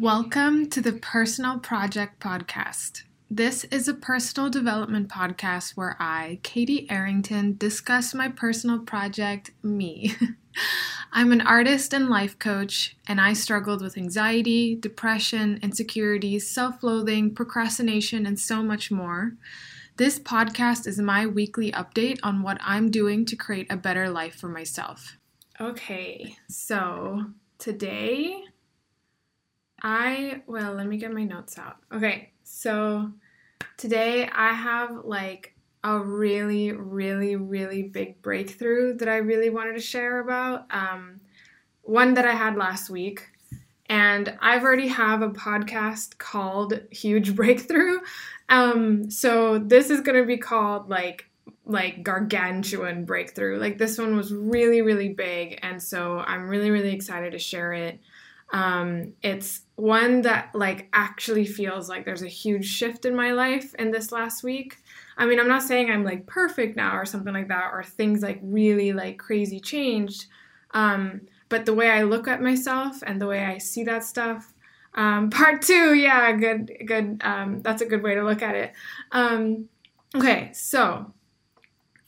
Welcome to the Personal Project Podcast. This is a personal development podcast where I, Katie Arrington, discuss my personal project, me. I'm an artist and life coach, and I struggled with anxiety, depression, insecurities, self loathing, procrastination, and so much more. This podcast is my weekly update on what I'm doing to create a better life for myself. Okay, so today I, well, let me get my notes out. Okay, so today I have like a really, really, really big breakthrough that I really wanted to share about. Um, one that I had last week. And I've already have a podcast called Huge Breakthrough. Um, so this is gonna be called like like gargantuan breakthrough. Like this one was really, really big, and so I'm really, really excited to share it. Um, it's one that like actually feels like there's a huge shift in my life in this last week. I mean, I'm not saying I'm like perfect now or something like that, or things like really like crazy changed. Um, but the way I look at myself and the way I see that stuff. Um, part two, yeah, good, good. Um, that's a good way to look at it. Um, okay, so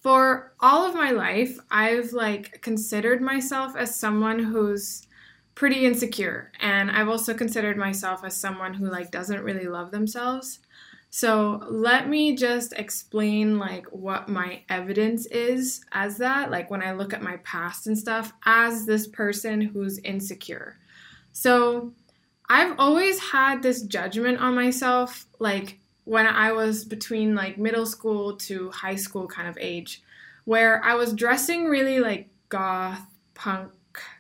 for all of my life, I've like considered myself as someone who's pretty insecure, and I've also considered myself as someone who like doesn't really love themselves. So let me just explain like what my evidence is as that, like when I look at my past and stuff, as this person who's insecure. So I've always had this judgment on myself, like when I was between like middle school to high school kind of age, where I was dressing really like goth, punk,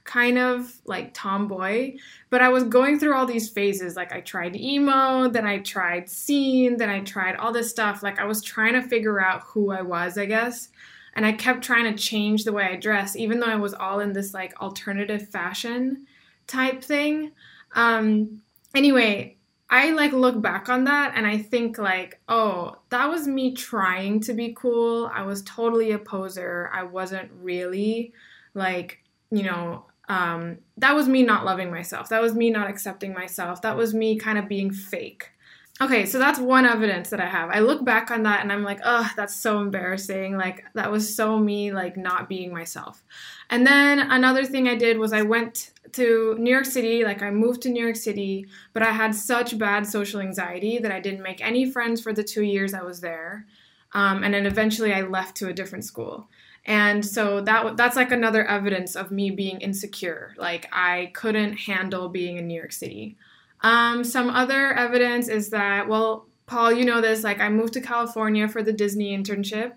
kind of like tomboy, but I was going through all these phases. Like I tried emo, then I tried scene, then I tried all this stuff. Like I was trying to figure out who I was, I guess. And I kept trying to change the way I dress, even though I was all in this like alternative fashion type thing. Um, anyway, I like look back on that and I think like, oh, that was me trying to be cool. I was totally a poser. I wasn't really like, you know, um, that was me not loving myself. That was me not accepting myself. That was me kind of being fake. Okay, so that's one evidence that I have. I look back on that and I'm like, oh, that's so embarrassing. Like, that was so me, like, not being myself. And then another thing I did was I went to New York City. Like, I moved to New York City, but I had such bad social anxiety that I didn't make any friends for the two years I was there. Um, and then eventually I left to a different school. And so that that's like another evidence of me being insecure. Like I couldn't handle being in New York City. Um, some other evidence is that, well, Paul, you know this, like I moved to California for the Disney internship,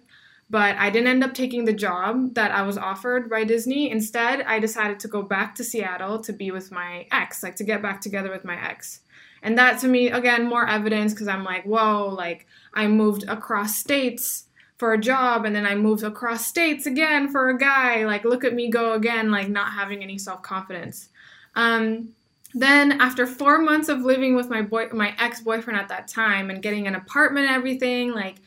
but I didn't end up taking the job that I was offered by Disney. Instead, I decided to go back to Seattle to be with my ex, like to get back together with my ex. And that to me, again, more evidence because I'm like, whoa, like I moved across states for a job and then I moved across states again for a guy. Like, look at me go again, like not having any self confidence. Um, then after four months of living with my boy my ex-boyfriend at that time and getting an apartment and everything like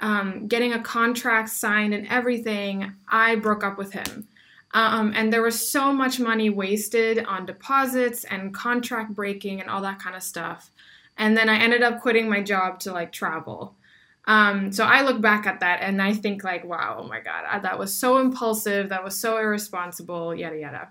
um, getting a contract signed and everything i broke up with him um, and there was so much money wasted on deposits and contract breaking and all that kind of stuff and then i ended up quitting my job to like travel um, so i look back at that and i think like wow oh my god that was so impulsive that was so irresponsible yada yada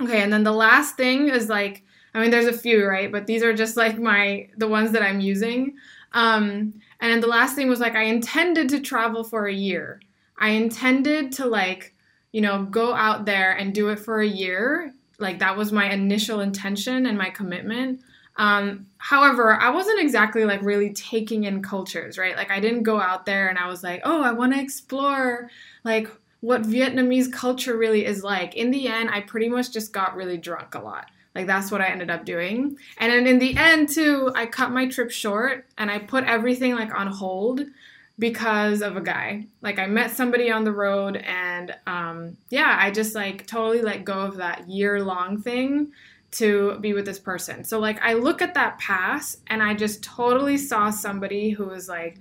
Okay, and then the last thing is like, I mean, there's a few, right? But these are just like my the ones that I'm using. Um, and then the last thing was like, I intended to travel for a year. I intended to like, you know, go out there and do it for a year. Like that was my initial intention and my commitment. Um, however, I wasn't exactly like really taking in cultures, right? Like I didn't go out there and I was like, oh, I want to explore like what Vietnamese culture really is like. In the end, I pretty much just got really drunk a lot. Like that's what I ended up doing. And then in the end too, I cut my trip short and I put everything like on hold because of a guy. Like I met somebody on the road and um yeah, I just like totally let go of that year long thing to be with this person. So like I look at that pass and I just totally saw somebody who was like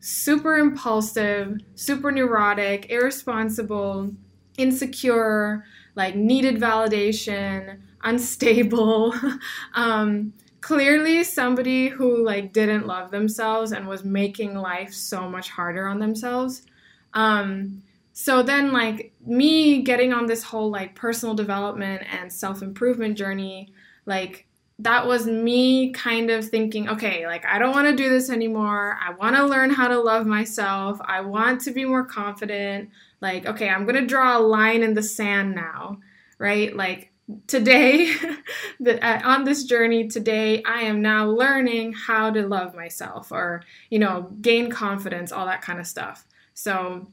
super impulsive, super neurotic, irresponsible, insecure, like needed validation, unstable, um, clearly somebody who like didn't love themselves and was making life so much harder on themselves. Um, so then like me getting on this whole like personal development and self-improvement journey, like that was me kind of thinking, okay, like I don't want to do this anymore. I want to learn how to love myself. I want to be more confident. Like, okay, I'm going to draw a line in the sand now, right? Like today that uh, on this journey today i am now learning how to love myself or you know gain confidence all that kind of stuff so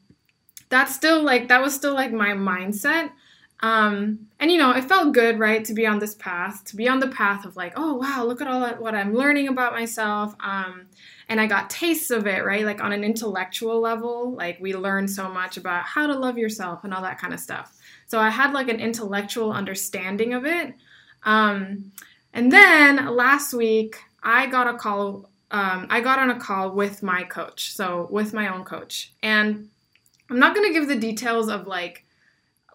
that's still like that was still like my mindset um and you know it felt good right to be on this path to be on the path of like oh wow look at all that what i'm learning about myself um and i got tastes of it right like on an intellectual level like we learn so much about how to love yourself and all that kind of stuff so I had like an intellectual understanding of it. Um, and then last week, I got a call. Um, I got on a call with my coach, so with my own coach, and I'm not going to give the details of like,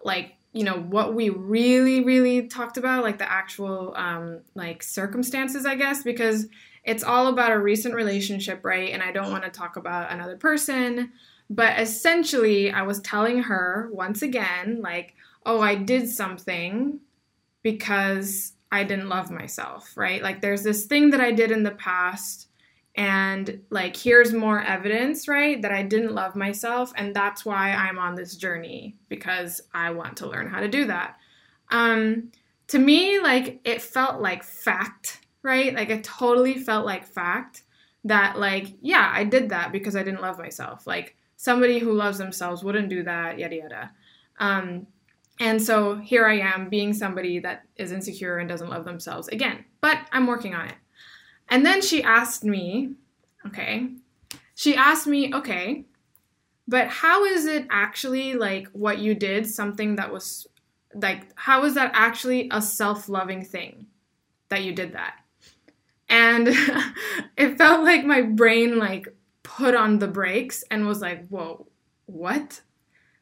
like you know what we really, really talked about, like the actual um, like circumstances, I guess, because it's all about a recent relationship, right? And I don't want to talk about another person. But essentially, I was telling her once again, like, oh, I did something because I didn't love myself, right? Like there's this thing that I did in the past and like here's more evidence, right, that I didn't love myself and that's why I'm on this journey because I want to learn how to do that. Um to me like it felt like fact, right? Like it totally felt like fact that like yeah, I did that because I didn't love myself. Like somebody who loves themselves wouldn't do that, yada yada. Um and so here I am being somebody that is insecure and doesn't love themselves again, but I'm working on it. And then she asked me, okay, she asked me, okay, but how is it actually like what you did something that was like, how is that actually a self loving thing that you did that? And it felt like my brain like put on the brakes and was like, whoa, what?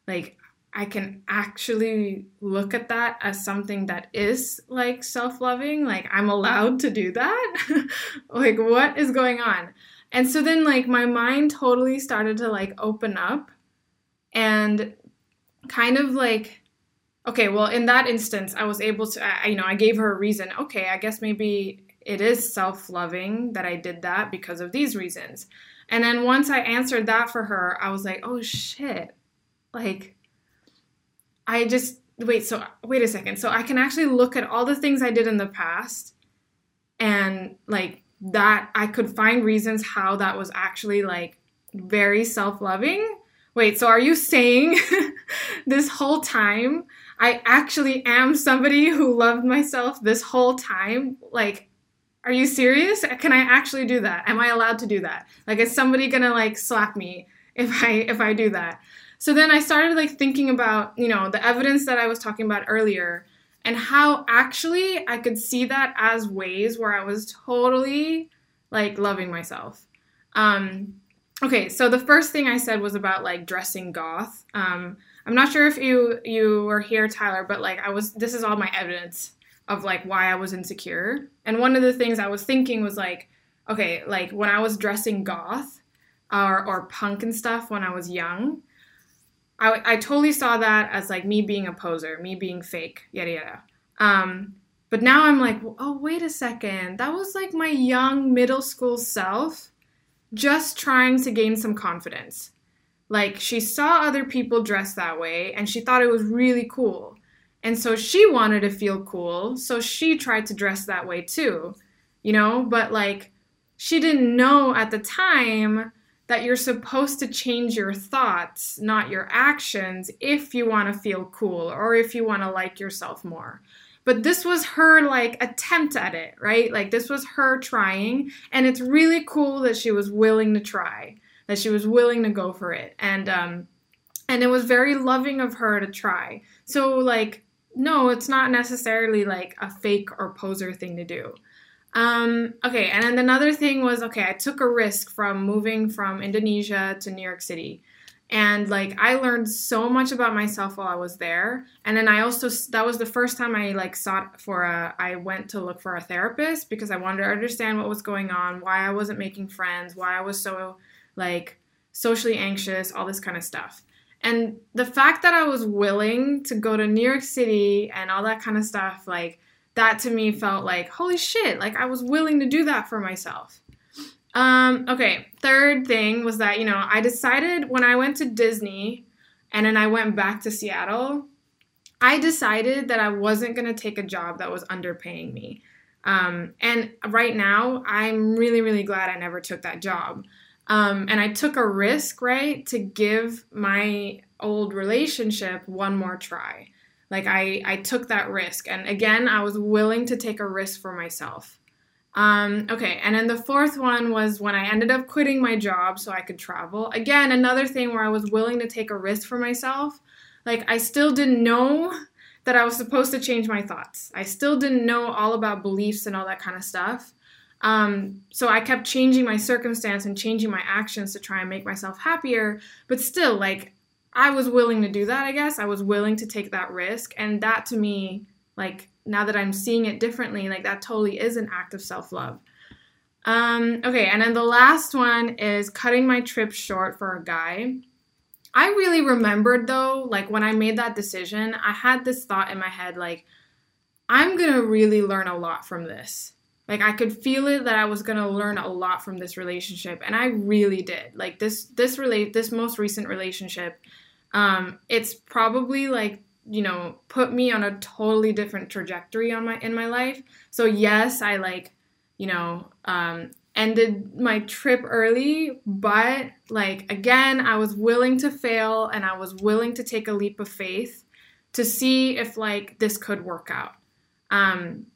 Like, I can actually look at that as something that is like self loving. Like, I'm allowed to do that. like, what is going on? And so then, like, my mind totally started to like open up and kind of like, okay, well, in that instance, I was able to, I, you know, I gave her a reason. Okay, I guess maybe it is self loving that I did that because of these reasons. And then once I answered that for her, I was like, oh shit. Like, I just wait, so wait a second. So I can actually look at all the things I did in the past and like that I could find reasons how that was actually like very self-loving. Wait, so are you saying this whole time I actually am somebody who loved myself this whole time? Like are you serious? Can I actually do that? Am I allowed to do that? Like is somebody going to like slap me if I if I do that? So then I started like thinking about, you know, the evidence that I was talking about earlier and how actually I could see that as ways where I was totally like loving myself. Um, okay, so the first thing I said was about like dressing goth. Um, I'm not sure if you you were here, Tyler, but like I was. This is all my evidence of like why I was insecure. And one of the things I was thinking was like, okay, like when I was dressing goth or or punk and stuff when I was young, I, I totally saw that as like me being a poser, me being fake, yada yada. Um, but now I'm like, oh, wait a second. That was like my young middle school self just trying to gain some confidence. Like she saw other people dress that way and she thought it was really cool. And so she wanted to feel cool, so she tried to dress that way too, you know? But like she didn't know at the time that you're supposed to change your thoughts, not your actions, if you want to feel cool or if you want to like yourself more. But this was her like attempt at it, right? Like this was her trying, and it's really cool that she was willing to try, that she was willing to go for it, and um, and it was very loving of her to try. So like, no, it's not necessarily like a fake or poser thing to do. Um, okay, and then another thing was okay, I took a risk from moving from Indonesia to New York City. and like i learned so much about myself while i was there and then i also that was the first time i like sought for a i went to look for a therapist because i wanted to understand what was going on why i wasn't making friends why i was so like socially anxious all this kind of stuff and the fact that i was willing to go to new york city and all that kind of stuff like that to me felt like holy shit like i was willing to do that for myself um, okay, third thing was that, you know, I decided when I went to Disney and then I went back to Seattle, I decided that I wasn't going to take a job that was underpaying me. Um, and right now, I'm really, really glad I never took that job. Um, and I took a risk, right, to give my old relationship one more try. Like I, I took that risk. And again, I was willing to take a risk for myself. Um, okay, and then the fourth one was when I ended up quitting my job so I could travel. Again, another thing where I was willing to take a risk for myself. Like, I still didn't know that I was supposed to change my thoughts. I still didn't know all about beliefs and all that kind of stuff. Um, so I kept changing my circumstance and changing my actions to try and make myself happier. But still, like, I was willing to do that, I guess. I was willing to take that risk. And that to me, like, now that I'm seeing it differently, like that totally is an act of self love. Um, okay, and then the last one is cutting my trip short for a guy. I really remembered though, like when I made that decision, I had this thought in my head like, I'm gonna really learn a lot from this. Like I could feel it that I was gonna learn a lot from this relationship, and I really did. Like this, this relate, this most recent relationship, um, it's probably like you know put me on a totally different trajectory on my in my life. So yes i like you know um ended my trip early but like again i was willing to fail and i was willing to take a leap of faith to see if like this could work out. Um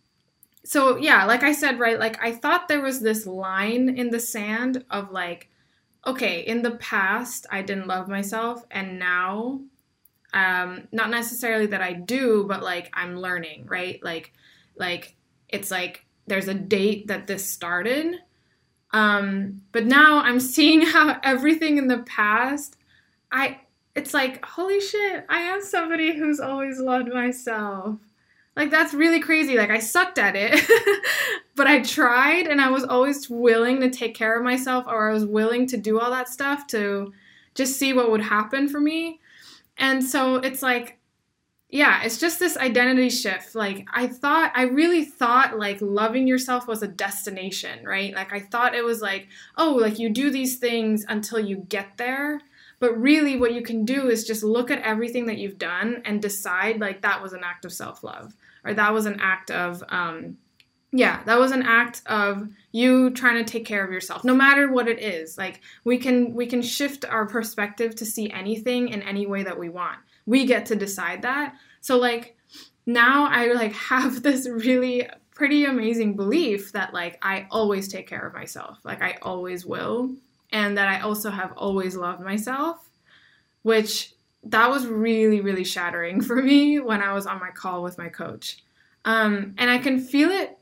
so yeah like i said right like i thought there was this line in the sand of like okay in the past i didn't love myself and now um not necessarily that i do but like i'm learning right? Like like it's like there's a date that this started um but now i'm seeing how everything in the past i it's like holy shit i am somebody who's always loved myself. Like that's really crazy. Like i sucked at it but i tried and i was always willing to take care of myself or i was willing to do all that stuff to just see what would happen for me and so it's like, yeah, it's just this identity shift. Like, I thought, I really thought like loving yourself was a destination, right? Like, I thought it was like, oh, like you do these things until you get there. But really, what you can do is just look at everything that you've done and decide like that was an act of self love or that was an act of, um, yeah that was an act of you trying to take care of yourself no matter what it is. Like we can we can shift our perspective to see anything in any way that we want. We get to decide that. So like now i like have this really pretty amazing belief that like i always take care of myself. Like i always will. And that i also have always loved myself which that was really really shattering for me when i was on my call with my coach. Um, and i can feel it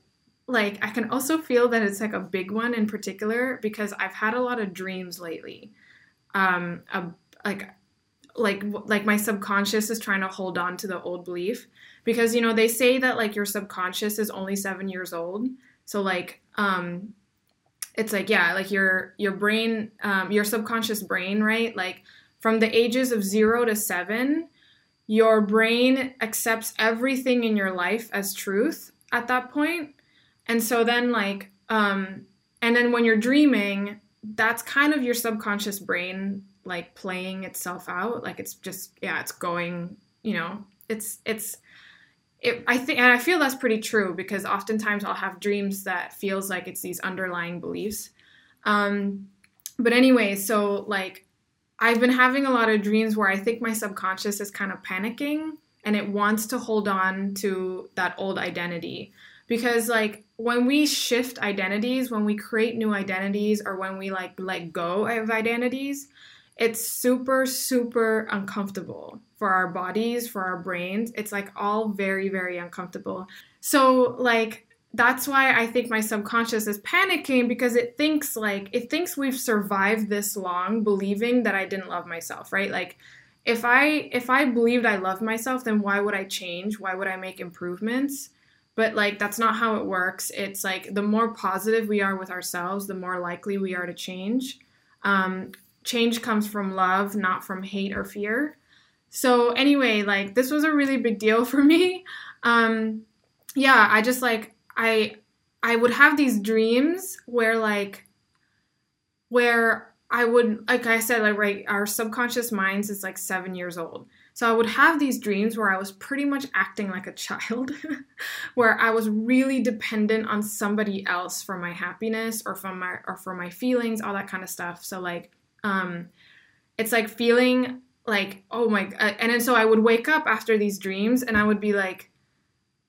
like I can also feel that it's like a big one in particular because I've had a lot of dreams lately. Um, a, like like like my subconscious is trying to hold on to the old belief because you know they say that like your subconscious is only 7 years old. So like um it's like yeah, like your your brain um your subconscious brain, right? Like from the ages of 0 to 7, your brain accepts everything in your life as truth at that point and so then like um and then when you're dreaming, that's kind of your subconscious brain like playing itself out. Like it's just yeah, it's going, you know, it's it's it, I think, and I feel that's pretty true because oftentimes I'll have dreams that feels like it's these underlying beliefs. Um, but anyway, so like I've been having a lot of dreams where I think my subconscious is kind of panicking and it wants to hold on to that old identity because like when we shift identities when we create new identities or when we like let go of identities it's super super uncomfortable for our bodies for our brains it's like all very very uncomfortable so like that's why I think my subconscious is panicking because it thinks like it thinks we've survived this long believing that I didn't love myself, right? Like if I if I believed I loved myself, then why would I change? Why would I make improvements? But like that's not how it works. It's like the more positive we are with ourselves, the more likely we are to change. Um, change comes from love, not from hate or fear. So anyway, like this was a really big deal for me. Um, yeah, I just like I I would have these dreams where like where I would like I said like right our subconscious minds is like 7 years old. So I would have these dreams where I was pretty much acting like a child where I was really dependent on somebody else for my happiness or from my or for my feelings, all that kind of stuff. So like um it's like feeling like oh my and then so I would wake up after these dreams and I would be like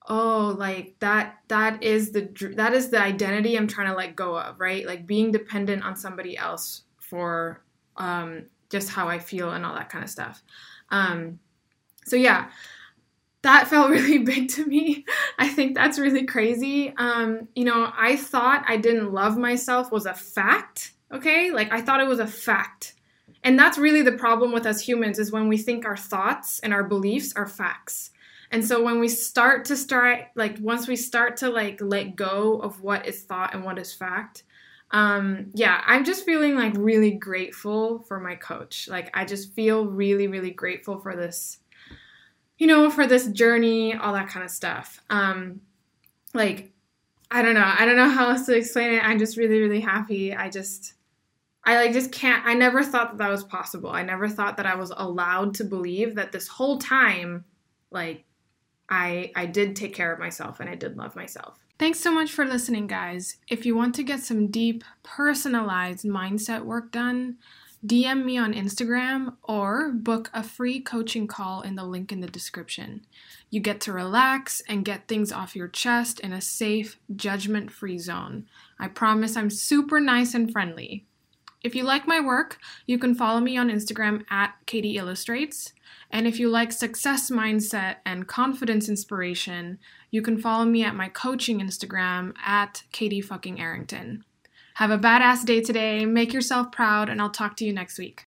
oh like that that is the that is the identity i'm trying to let go of right like being dependent on somebody else for um just how i feel and all that kind of stuff um so yeah that felt really big to me. I think that's really crazy. Um you know i thought i didn't love myself was a fact okay? Like i thought it was a fact. And that's really the problem with us humans is when we think our thoughts and our beliefs are facts. And so when we start to start like once we start to like let go of what is thought and what is fact, um yeah, I'm just feeling like really grateful for my coach. Like I just feel really really grateful for this you know, for this journey, all that kind of stuff. Um like I don't know. I don't know how else to explain it. I'm just really really happy. I just I like just can't I never thought that that was possible. I never thought that I was allowed to believe that this whole time like I I did take care of myself and I did love myself. Thanks so much for listening, guys. If you want to get some deep, personalized mindset work done, DM me on Instagram or book a free coaching call in the link in the description. You get to relax and get things off your chest in a safe, judgment free zone. I promise I'm super nice and friendly. If you like my work, you can follow me on Instagram at Katie Illustrates. And if you like success mindset and confidence inspiration, you can follow me at my coaching Instagram at Katie fucking Arrington. Have a badass day today, make yourself proud, and I'll talk to you next week.